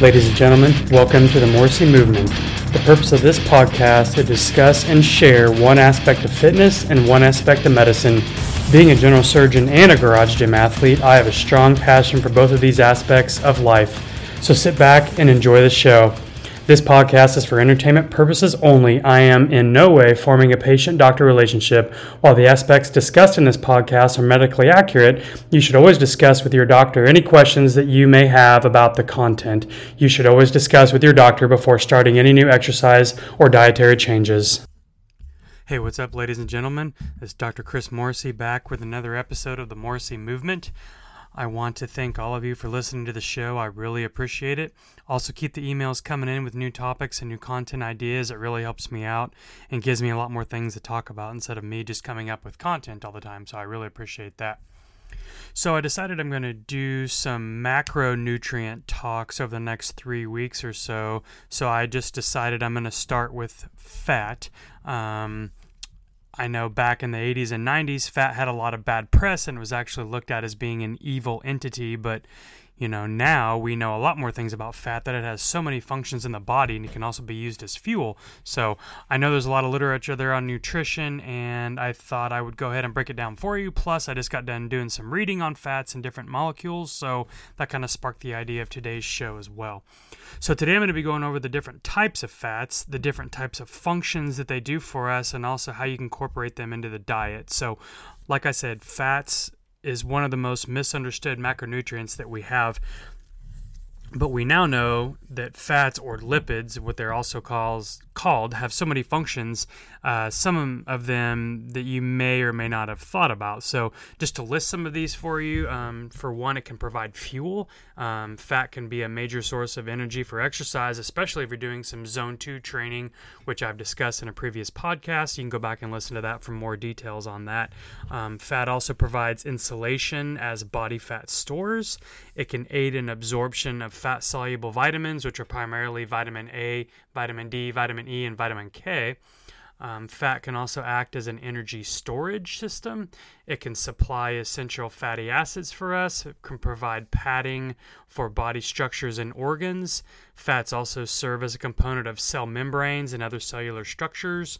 Ladies and gentlemen, welcome to the Morrissey Movement. The purpose of this podcast is to discuss and share one aspect of fitness and one aspect of medicine. Being a general surgeon and a garage gym athlete, I have a strong passion for both of these aspects of life. So sit back and enjoy the show. This podcast is for entertainment purposes only. I am in no way forming a patient doctor relationship. While the aspects discussed in this podcast are medically accurate, you should always discuss with your doctor any questions that you may have about the content. You should always discuss with your doctor before starting any new exercise or dietary changes. Hey, what's up, ladies and gentlemen? It's Dr. Chris Morrissey back with another episode of the Morrissey Movement. I want to thank all of you for listening to the show. I really appreciate it. Also, keep the emails coming in with new topics and new content ideas. It really helps me out and gives me a lot more things to talk about instead of me just coming up with content all the time. So, I really appreciate that. So, I decided I'm going to do some macronutrient talks over the next three weeks or so. So, I just decided I'm going to start with fat. Um, I know back in the 80s and 90s, fat had a lot of bad press and was actually looked at as being an evil entity, but you know, now we know a lot more things about fat that it has so many functions in the body and it can also be used as fuel. So I know there's a lot of literature there on nutrition, and I thought I would go ahead and break it down for you. Plus, I just got done doing some reading on fats and different molecules, so that kind of sparked the idea of today's show as well. So today I'm going to be going over the different types of fats, the different types of functions that they do for us, and also how you can incorporate them into the diet. So, like I said, fats is one of the most misunderstood macronutrients that we have. But we now know that fats or lipids, what they're also calls, called, have so many functions, uh, some of them that you may or may not have thought about. So, just to list some of these for you, um, for one, it can provide fuel. Um, fat can be a major source of energy for exercise, especially if you're doing some zone two training, which I've discussed in a previous podcast. You can go back and listen to that for more details on that. Um, fat also provides insulation as body fat stores. It can aid in absorption of fat soluble vitamins, which are primarily vitamin A, vitamin D, vitamin E, and vitamin K. Um, fat can also act as an energy storage system. It can supply essential fatty acids for us. It can provide padding for body structures and organs. Fats also serve as a component of cell membranes and other cellular structures.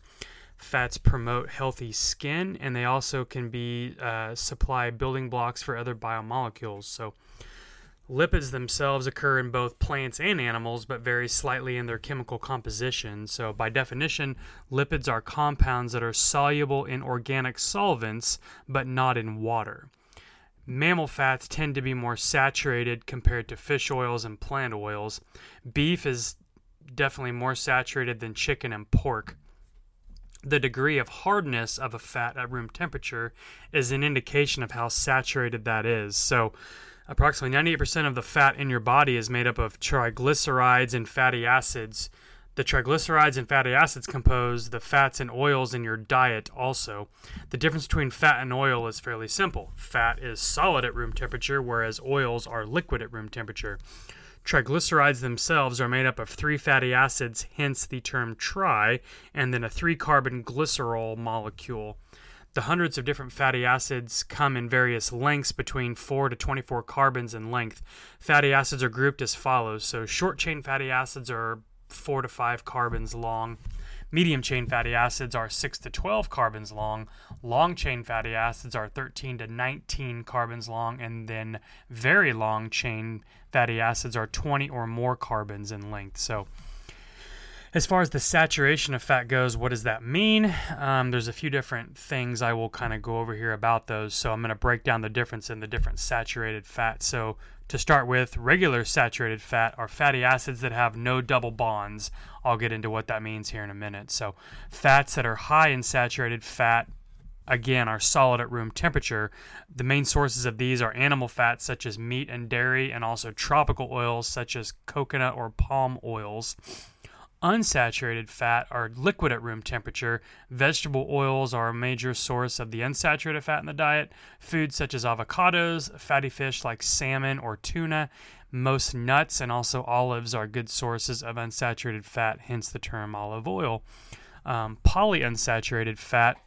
Fats promote healthy skin, and they also can be uh, supply building blocks for other biomolecules. So, Lipids themselves occur in both plants and animals, but vary slightly in their chemical composition. So, by definition, lipids are compounds that are soluble in organic solvents, but not in water. Mammal fats tend to be more saturated compared to fish oils and plant oils. Beef is definitely more saturated than chicken and pork. The degree of hardness of a fat at room temperature is an indication of how saturated that is. So, Approximately 98% of the fat in your body is made up of triglycerides and fatty acids. The triglycerides and fatty acids compose the fats and oils in your diet also. The difference between fat and oil is fairly simple. Fat is solid at room temperature, whereas oils are liquid at room temperature. Triglycerides themselves are made up of three fatty acids, hence the term tri, and then a three carbon glycerol molecule. The hundreds of different fatty acids come in various lengths between 4 to 24 carbons in length. Fatty acids are grouped as follows. So, short chain fatty acids are 4 to 5 carbons long. Medium chain fatty acids are 6 to 12 carbons long. Long chain fatty acids are 13 to 19 carbons long. And then very long chain fatty acids are 20 or more carbons in length. So, as far as the saturation of fat goes, what does that mean? Um, there's a few different things I will kind of go over here about those. So I'm going to break down the difference in the different saturated fats. So to start with, regular saturated fat are fatty acids that have no double bonds. I'll get into what that means here in a minute. So fats that are high in saturated fat again are solid at room temperature. The main sources of these are animal fats such as meat and dairy, and also tropical oils such as coconut or palm oils. Unsaturated fat are liquid at room temperature. Vegetable oils are a major source of the unsaturated fat in the diet. Foods such as avocados, fatty fish like salmon or tuna, most nuts, and also olives are good sources of unsaturated fat, hence the term olive oil. Um, polyunsaturated fat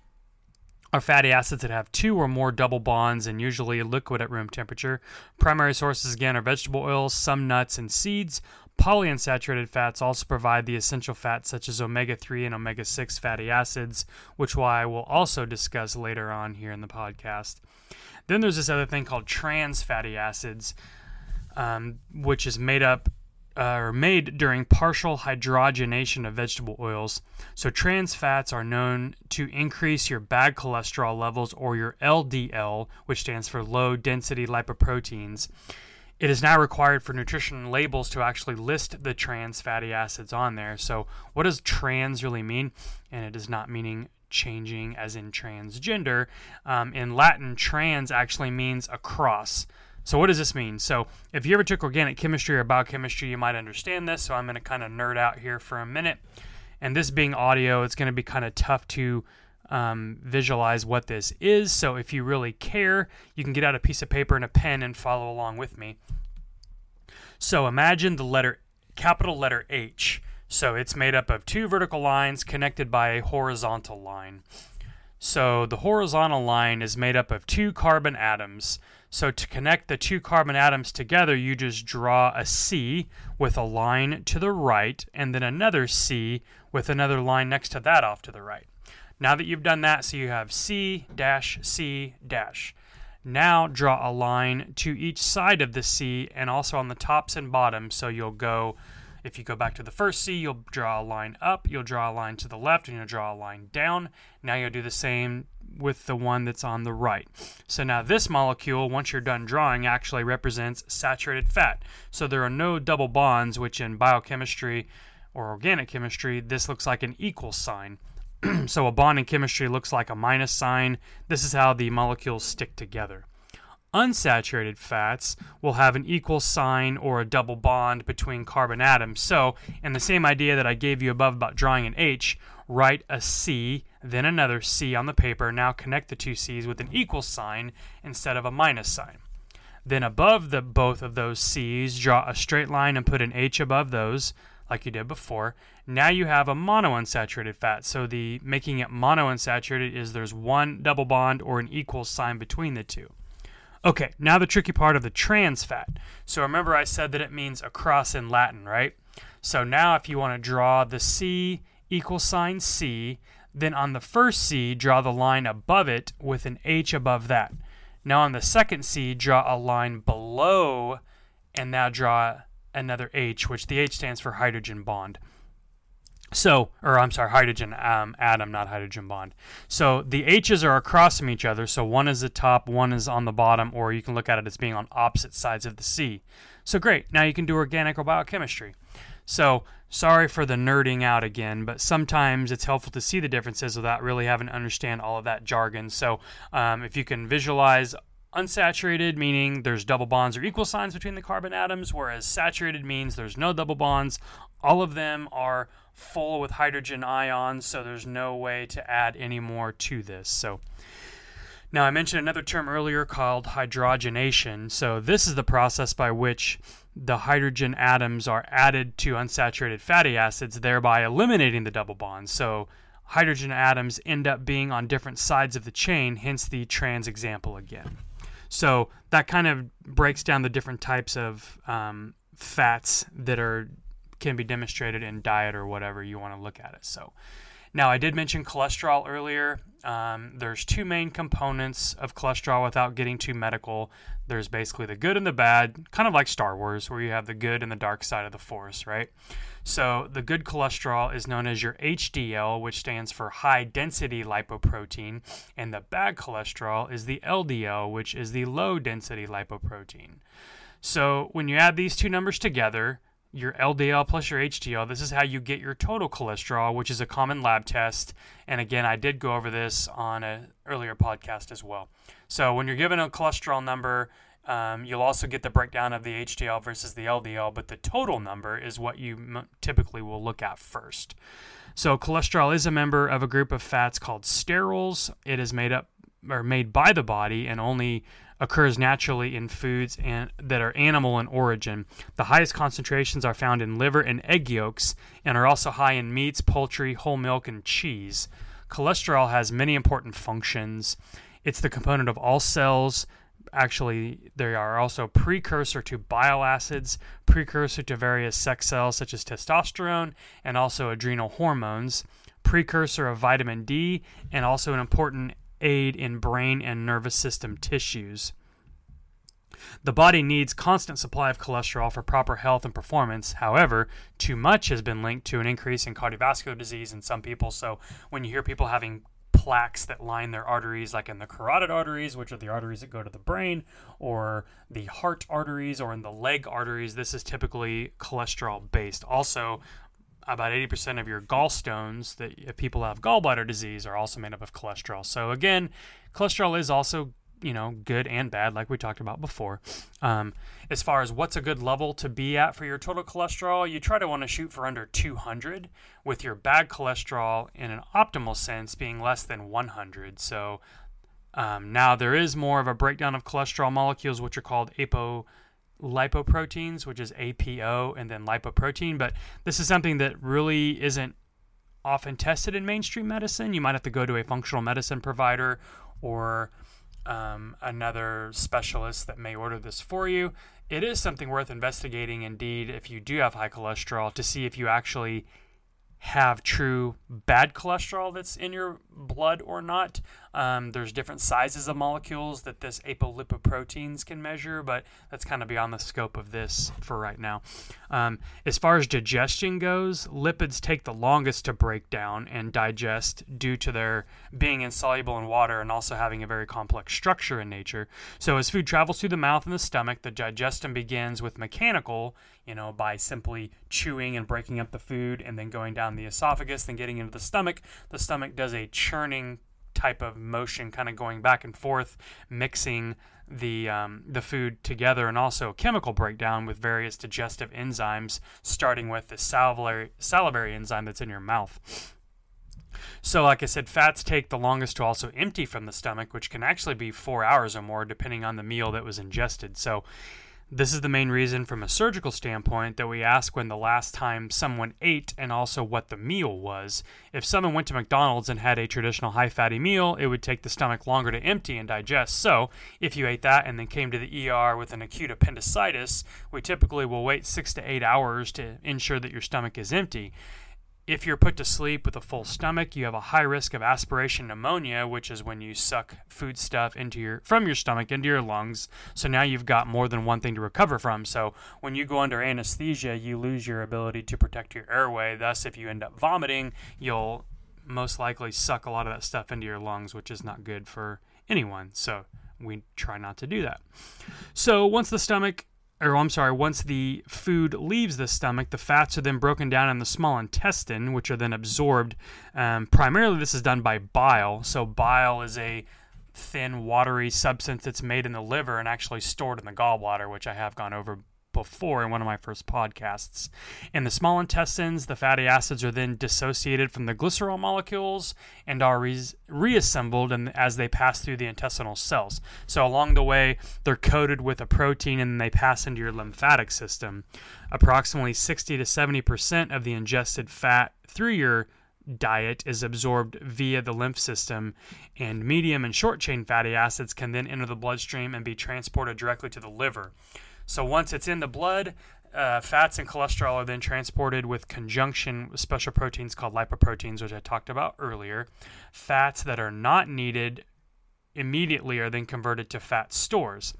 are fatty acids that have two or more double bonds and usually liquid at room temperature. Primary sources again are vegetable oils, some nuts and seeds. Polyunsaturated fats also provide the essential fats such as omega 3 and omega 6 fatty acids, which I will also discuss later on here in the podcast. Then there's this other thing called trans fatty acids, um, which is made up uh, or made during partial hydrogenation of vegetable oils. So trans fats are known to increase your bad cholesterol levels or your LDL, which stands for low density lipoproteins. It is now required for nutrition labels to actually list the trans fatty acids on there. So, what does trans really mean? And it is not meaning changing as in transgender. Um, in Latin, trans actually means across. So, what does this mean? So, if you ever took organic chemistry or biochemistry, you might understand this. So, I'm going to kind of nerd out here for a minute. And this being audio, it's going to be kind of tough to um, visualize what this is. So, if you really care, you can get out a piece of paper and a pen and follow along with me. So, imagine the letter capital letter H. So, it's made up of two vertical lines connected by a horizontal line. So, the horizontal line is made up of two carbon atoms. So to connect the two carbon atoms together, you just draw a C with a line to the right and then another C with another line next to that off to the right. Now that you've done that, so you have C dash C dash. Now draw a line to each side of the C and also on the tops and bottoms. So you'll go, if you go back to the first C, you'll draw a line up, you'll draw a line to the left, and you'll draw a line down. Now you'll do the same with the one that's on the right. So now this molecule, once you're done drawing, actually represents saturated fat. So there are no double bonds, which in biochemistry or organic chemistry, this looks like an equal sign. so a bond in chemistry looks like a minus sign. This is how the molecules stick together. Unsaturated fats will have an equal sign or a double bond between carbon atoms. So, in the same idea that I gave you above about drawing an H, write a C, then another C on the paper. Now connect the two C's with an equal sign instead of a minus sign. Then above the both of those C's, draw a straight line and put an H above those, like you did before. Now you have a monounsaturated fat. So the making it monounsaturated is there's one double bond or an equal sign between the two. Okay, now the tricky part of the trans fat. So remember I said that it means across in Latin, right? So now if you want to draw the C equal sign C, then on the first C, draw the line above it with an H above that. Now on the second C, draw a line below and now draw another H, which the H stands for hydrogen bond. So, or I'm sorry, hydrogen um, atom, not hydrogen bond. So the H's are across from each other. So one is the top, one is on the bottom, or you can look at it as being on opposite sides of the C. So great. Now you can do organic or biochemistry. So sorry for the nerding out again, but sometimes it's helpful to see the differences without really having to understand all of that jargon. So um, if you can visualize unsaturated, meaning there's double bonds or equal signs between the carbon atoms, whereas saturated means there's no double bonds. All of them are full with hydrogen ions, so there's no way to add any more to this. So now I mentioned another term earlier called hydrogenation. So this is the process by which the hydrogen atoms are added to unsaturated fatty acids, thereby eliminating the double bonds. So hydrogen atoms end up being on different sides of the chain, hence the trans example again. So that kind of breaks down the different types of um, fats that are can be demonstrated in diet or whatever you want to look at it. So now I did mention cholesterol earlier. Um, there's two main components of cholesterol without getting too medical. There's basically the good and the bad, kind of like Star Wars, where you have the good and the dark side of the force, right? So the good cholesterol is known as your HDL, which stands for high density lipoprotein, and the bad cholesterol is the LDL, which is the low density lipoprotein. So when you add these two numbers together, your LDL plus your HDL. This is how you get your total cholesterol, which is a common lab test. And again, I did go over this on an earlier podcast as well. So when you're given a cholesterol number, um, you'll also get the breakdown of the HDL versus the LDL, but the total number is what you m- typically will look at first. So cholesterol is a member of a group of fats called sterols. It is made up or made by the body and only occurs naturally in foods and, that are animal in origin. The highest concentrations are found in liver and egg yolks and are also high in meats, poultry, whole milk, and cheese. Cholesterol has many important functions. It's the component of all cells, actually they are also precursor to bile acids, precursor to various sex cells such as testosterone and also adrenal hormones, precursor of vitamin D, and also an important aid in brain and nervous system tissues. The body needs constant supply of cholesterol for proper health and performance. However, too much has been linked to an increase in cardiovascular disease in some people. So when you hear people having plaques that line their arteries, like in the carotid arteries, which are the arteries that go to the brain, or the heart arteries, or in the leg arteries. This is typically cholesterol based. Also, about 80% of your gallstones that if people have gallbladder disease are also made up of cholesterol. So again, cholesterol is also you know, good and bad, like we talked about before. Um, as far as what's a good level to be at for your total cholesterol, you try to want to shoot for under 200, with your bad cholesterol in an optimal sense being less than 100. So um, now there is more of a breakdown of cholesterol molecules, which are called apo lipoproteins, which is APO, and then lipoprotein. But this is something that really isn't often tested in mainstream medicine. You might have to go to a functional medicine provider or um, another specialist that may order this for you. It is something worth investigating, indeed, if you do have high cholesterol, to see if you actually have true bad cholesterol that's in your blood or not. Um, there's different sizes of molecules that this apolipoproteins can measure, but that's kind of beyond the scope of this for right now. Um, as far as digestion goes, lipids take the longest to break down and digest due to their being insoluble in water and also having a very complex structure in nature. So as food travels through the mouth and the stomach, the digestion begins with mechanical, you know, by simply chewing and breaking up the food and then going down the esophagus, then getting into the stomach. The stomach does a churning type of motion, kind of going back and forth, mixing the um, the food together, and also chemical breakdown with various digestive enzymes, starting with the salivary salivary enzyme that's in your mouth. So, like I said, fats take the longest to also empty from the stomach, which can actually be four hours or more, depending on the meal that was ingested. So, this is the main reason, from a surgical standpoint, that we ask when the last time someone ate and also what the meal was. If someone went to McDonald's and had a traditional high fatty meal, it would take the stomach longer to empty and digest. So, if you ate that and then came to the ER with an acute appendicitis, we typically will wait six to eight hours to ensure that your stomach is empty. If you're put to sleep with a full stomach, you have a high risk of aspiration pneumonia, which is when you suck food stuff into your from your stomach into your lungs. So now you've got more than one thing to recover from. So when you go under anesthesia, you lose your ability to protect your airway. Thus, if you end up vomiting, you'll most likely suck a lot of that stuff into your lungs, which is not good for anyone. So we try not to do that. So once the stomach or I'm sorry, once the food leaves the stomach, the fats are then broken down in the small intestine, which are then absorbed. Um, primarily, this is done by bile. So, bile is a thin, watery substance that's made in the liver and actually stored in the gallbladder, which I have gone over before in one of my first podcasts. In the small intestines, the fatty acids are then dissociated from the glycerol molecules and are re- reassembled and as they pass through the intestinal cells. So along the way, they're coated with a protein and they pass into your lymphatic system. Approximately 60 to 70% of the ingested fat through your diet is absorbed via the lymph system, and medium and short chain fatty acids can then enter the bloodstream and be transported directly to the liver. So once it's in the blood, uh, fats and cholesterol are then transported with conjunction with special proteins called lipoproteins, which I talked about earlier. Fats that are not needed immediately are then converted to fat stores.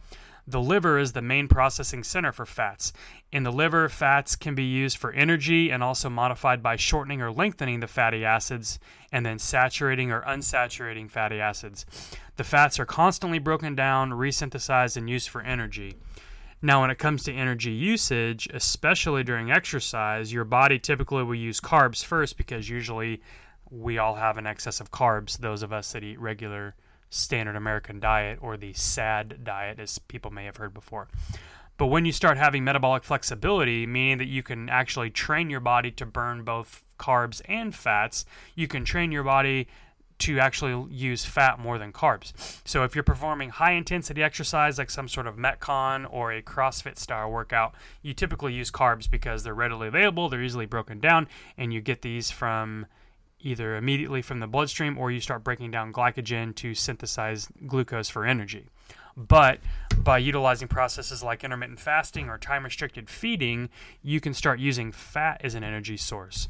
The liver is the main processing center for fats. In the liver, fats can be used for energy and also modified by shortening or lengthening the fatty acids and then saturating or unsaturating fatty acids. The fats are constantly broken down, resynthesized, and used for energy. Now, when it comes to energy usage, especially during exercise, your body typically will use carbs first because usually we all have an excess of carbs, those of us that eat regular standard American diet or the SAD diet, as people may have heard before. But when you start having metabolic flexibility, meaning that you can actually train your body to burn both carbs and fats, you can train your body to actually use fat more than carbs. So if you're performing high intensity exercise like some sort of Metcon or a CrossFit style workout, you typically use carbs because they're readily available, they're easily broken down, and you get these from either immediately from the bloodstream or you start breaking down glycogen to synthesize glucose for energy. But by utilizing processes like intermittent fasting or time restricted feeding, you can start using fat as an energy source.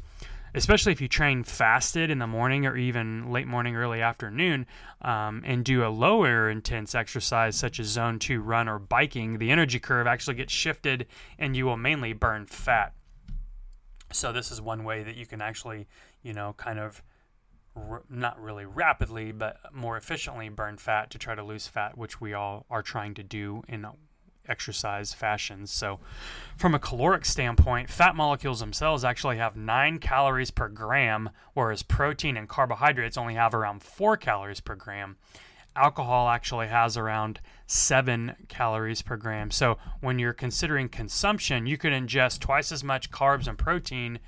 Especially if you train fasted in the morning or even late morning, early afternoon, um, and do a lower intense exercise such as zone two run or biking, the energy curve actually gets shifted and you will mainly burn fat. So, this is one way that you can actually, you know, kind of not really rapidly, but more efficiently burn fat to try to lose fat, which we all are trying to do in exercise fashions. So, from a caloric standpoint, fat molecules themselves actually have 9 calories per gram, whereas protein and carbohydrates only have around 4 calories per gram. Alcohol actually has around 7 calories per gram. So, when you're considering consumption, you could ingest twice as much carbs and protein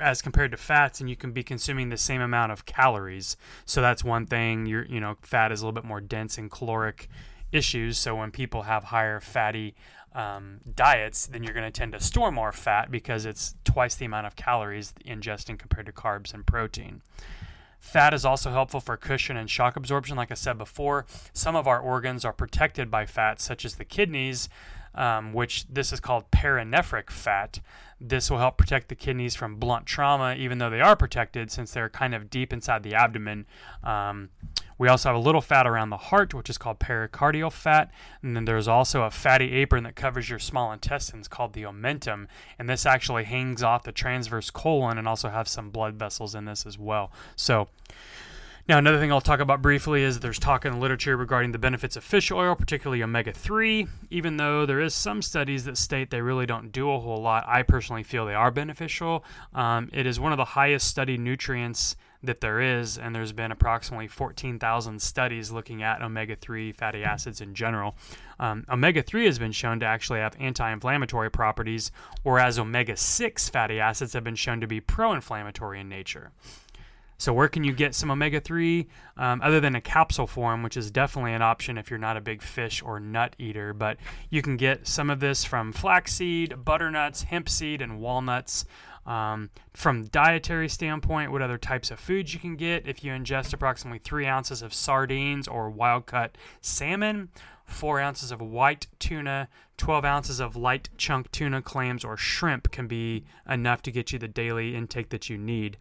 as compared to fats and you can be consuming the same amount of calories so that's one thing you're you know fat is a little bit more dense in caloric issues so when people have higher fatty um, diets then you're going to tend to store more fat because it's twice the amount of calories ingesting compared to carbs and protein Fat is also helpful for cushion and shock absorption. Like I said before, some of our organs are protected by fat, such as the kidneys, um, which this is called perinephric fat. This will help protect the kidneys from blunt trauma, even though they are protected since they're kind of deep inside the abdomen. Um, we also have a little fat around the heart, which is called pericardial fat. And then there's also a fatty apron that covers your small intestines called the omentum. And this actually hangs off the transverse colon and also have some blood vessels in this as well. So, now, another thing I'll talk about briefly is there's talk in the literature regarding the benefits of fish oil, particularly omega 3. Even though there is some studies that state they really don't do a whole lot, I personally feel they are beneficial. Um, it is one of the highest studied nutrients that there is, and there's been approximately 14,000 studies looking at omega 3 fatty acids in general. Um, omega 3 has been shown to actually have anti inflammatory properties, whereas omega 6 fatty acids have been shown to be pro inflammatory in nature. So, where can you get some omega 3 um, other than a capsule form, which is definitely an option if you're not a big fish or nut eater? But you can get some of this from flaxseed, butternuts, hemp seed, and walnuts. Um, from dietary standpoint, what other types of foods you can get? If you ingest approximately three ounces of sardines or wild cut salmon, four ounces of white tuna, 12 ounces of light chunk tuna, clams, or shrimp can be enough to get you the daily intake that you need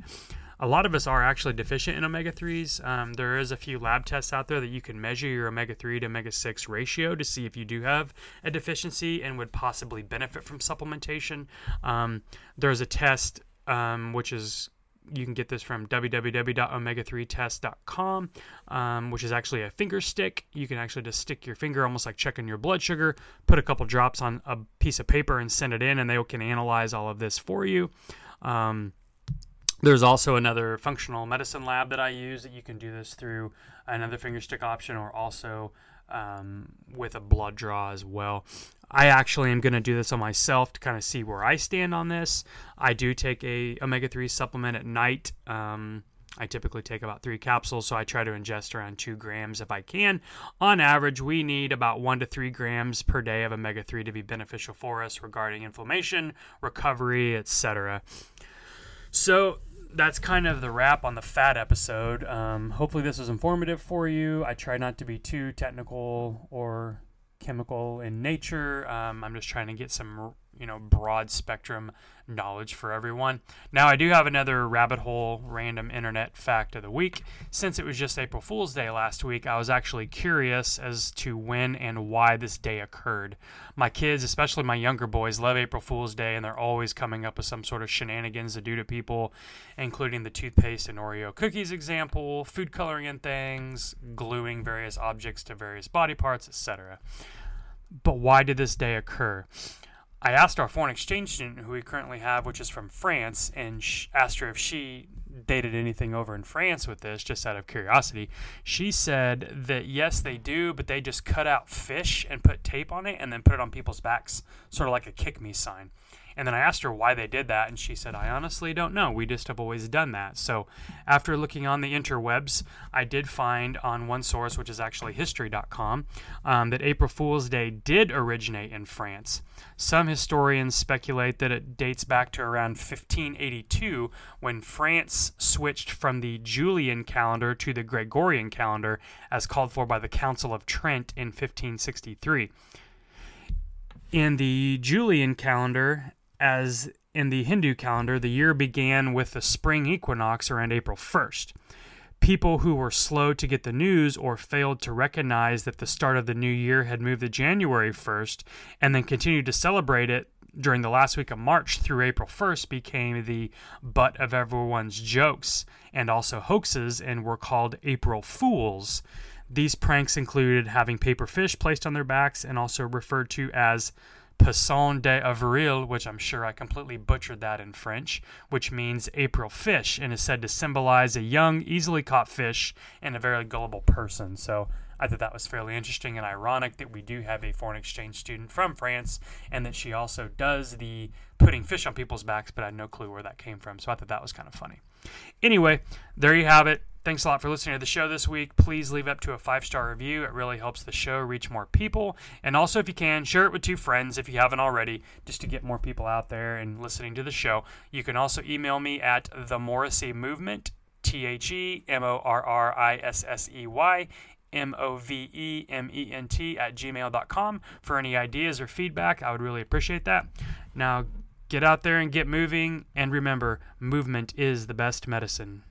a lot of us are actually deficient in omega 3s. Um, there is a few lab tests out there that you can measure your omega 3 to omega 6 ratio to see if you do have a deficiency and would possibly benefit from supplementation. Um, there's a test um, which is you can get this from www.omega3test.com, um, which is actually a finger stick. You can actually just stick your finger, almost like checking your blood sugar, put a couple drops on a piece of paper and send it in, and they can analyze all of this for you. Um, there's also another functional medicine lab that I use that you can do this through another finger stick option or also um, with a blood draw as well. I actually am going to do this on myself to kind of see where I stand on this. I do take a omega 3 supplement at night. Um, I typically take about three capsules, so I try to ingest around two grams if I can. On average, we need about one to three grams per day of omega 3 to be beneficial for us regarding inflammation, recovery, etc. So that's kind of the wrap on the fat episode. Um, hopefully, this was informative for you. I try not to be too technical or chemical in nature. Um, I'm just trying to get some, you know, broad spectrum knowledge for everyone. Now, I do have another rabbit hole random internet fact of the week. Since it was just April Fool's Day last week, I was actually curious as to when and why this day occurred. My kids, especially my younger boys, love April Fool's Day and they're always coming up with some sort of shenanigans to do to people, including the toothpaste and Oreo cookies example, food coloring in things, gluing various objects to various body parts, etc. But why did this day occur? I asked our foreign exchange student who we currently have, which is from France, and asked her if she dated anything over in France with this, just out of curiosity. She said that yes, they do, but they just cut out fish and put tape on it and then put it on people's backs, sort of like a kick me sign. And then I asked her why they did that, and she said, I honestly don't know. We just have always done that. So after looking on the interwebs, I did find on one source, which is actually history.com, um, that April Fool's Day did originate in France. Some historians speculate that it dates back to around 1582 when France switched from the Julian calendar to the Gregorian calendar as called for by the Council of Trent in 1563. In the Julian calendar, as in the Hindu calendar, the year began with the spring equinox around April 1st. People who were slow to get the news or failed to recognize that the start of the new year had moved to January 1st and then continued to celebrate it during the last week of March through April 1st became the butt of everyone's jokes and also hoaxes and were called April Fools. These pranks included having paper fish placed on their backs and also referred to as Poisson d'Avril, which I'm sure I completely butchered that in French, which means April fish and is said to symbolize a young, easily caught fish and a very gullible person. So I thought that was fairly interesting and ironic that we do have a foreign exchange student from France and that she also does the putting fish on people's backs, but I had no clue where that came from. So I thought that was kind of funny. Anyway, there you have it. Thanks a lot for listening to the show this week. Please leave up to a five star review. It really helps the show reach more people. And also, if you can, share it with two friends if you haven't already, just to get more people out there and listening to the show. You can also email me at the Morrissey Movement, T H E M O R R I S S E Y, M O V E M E N T at gmail.com for any ideas or feedback. I would really appreciate that. Now, get out there and get moving. And remember, movement is the best medicine.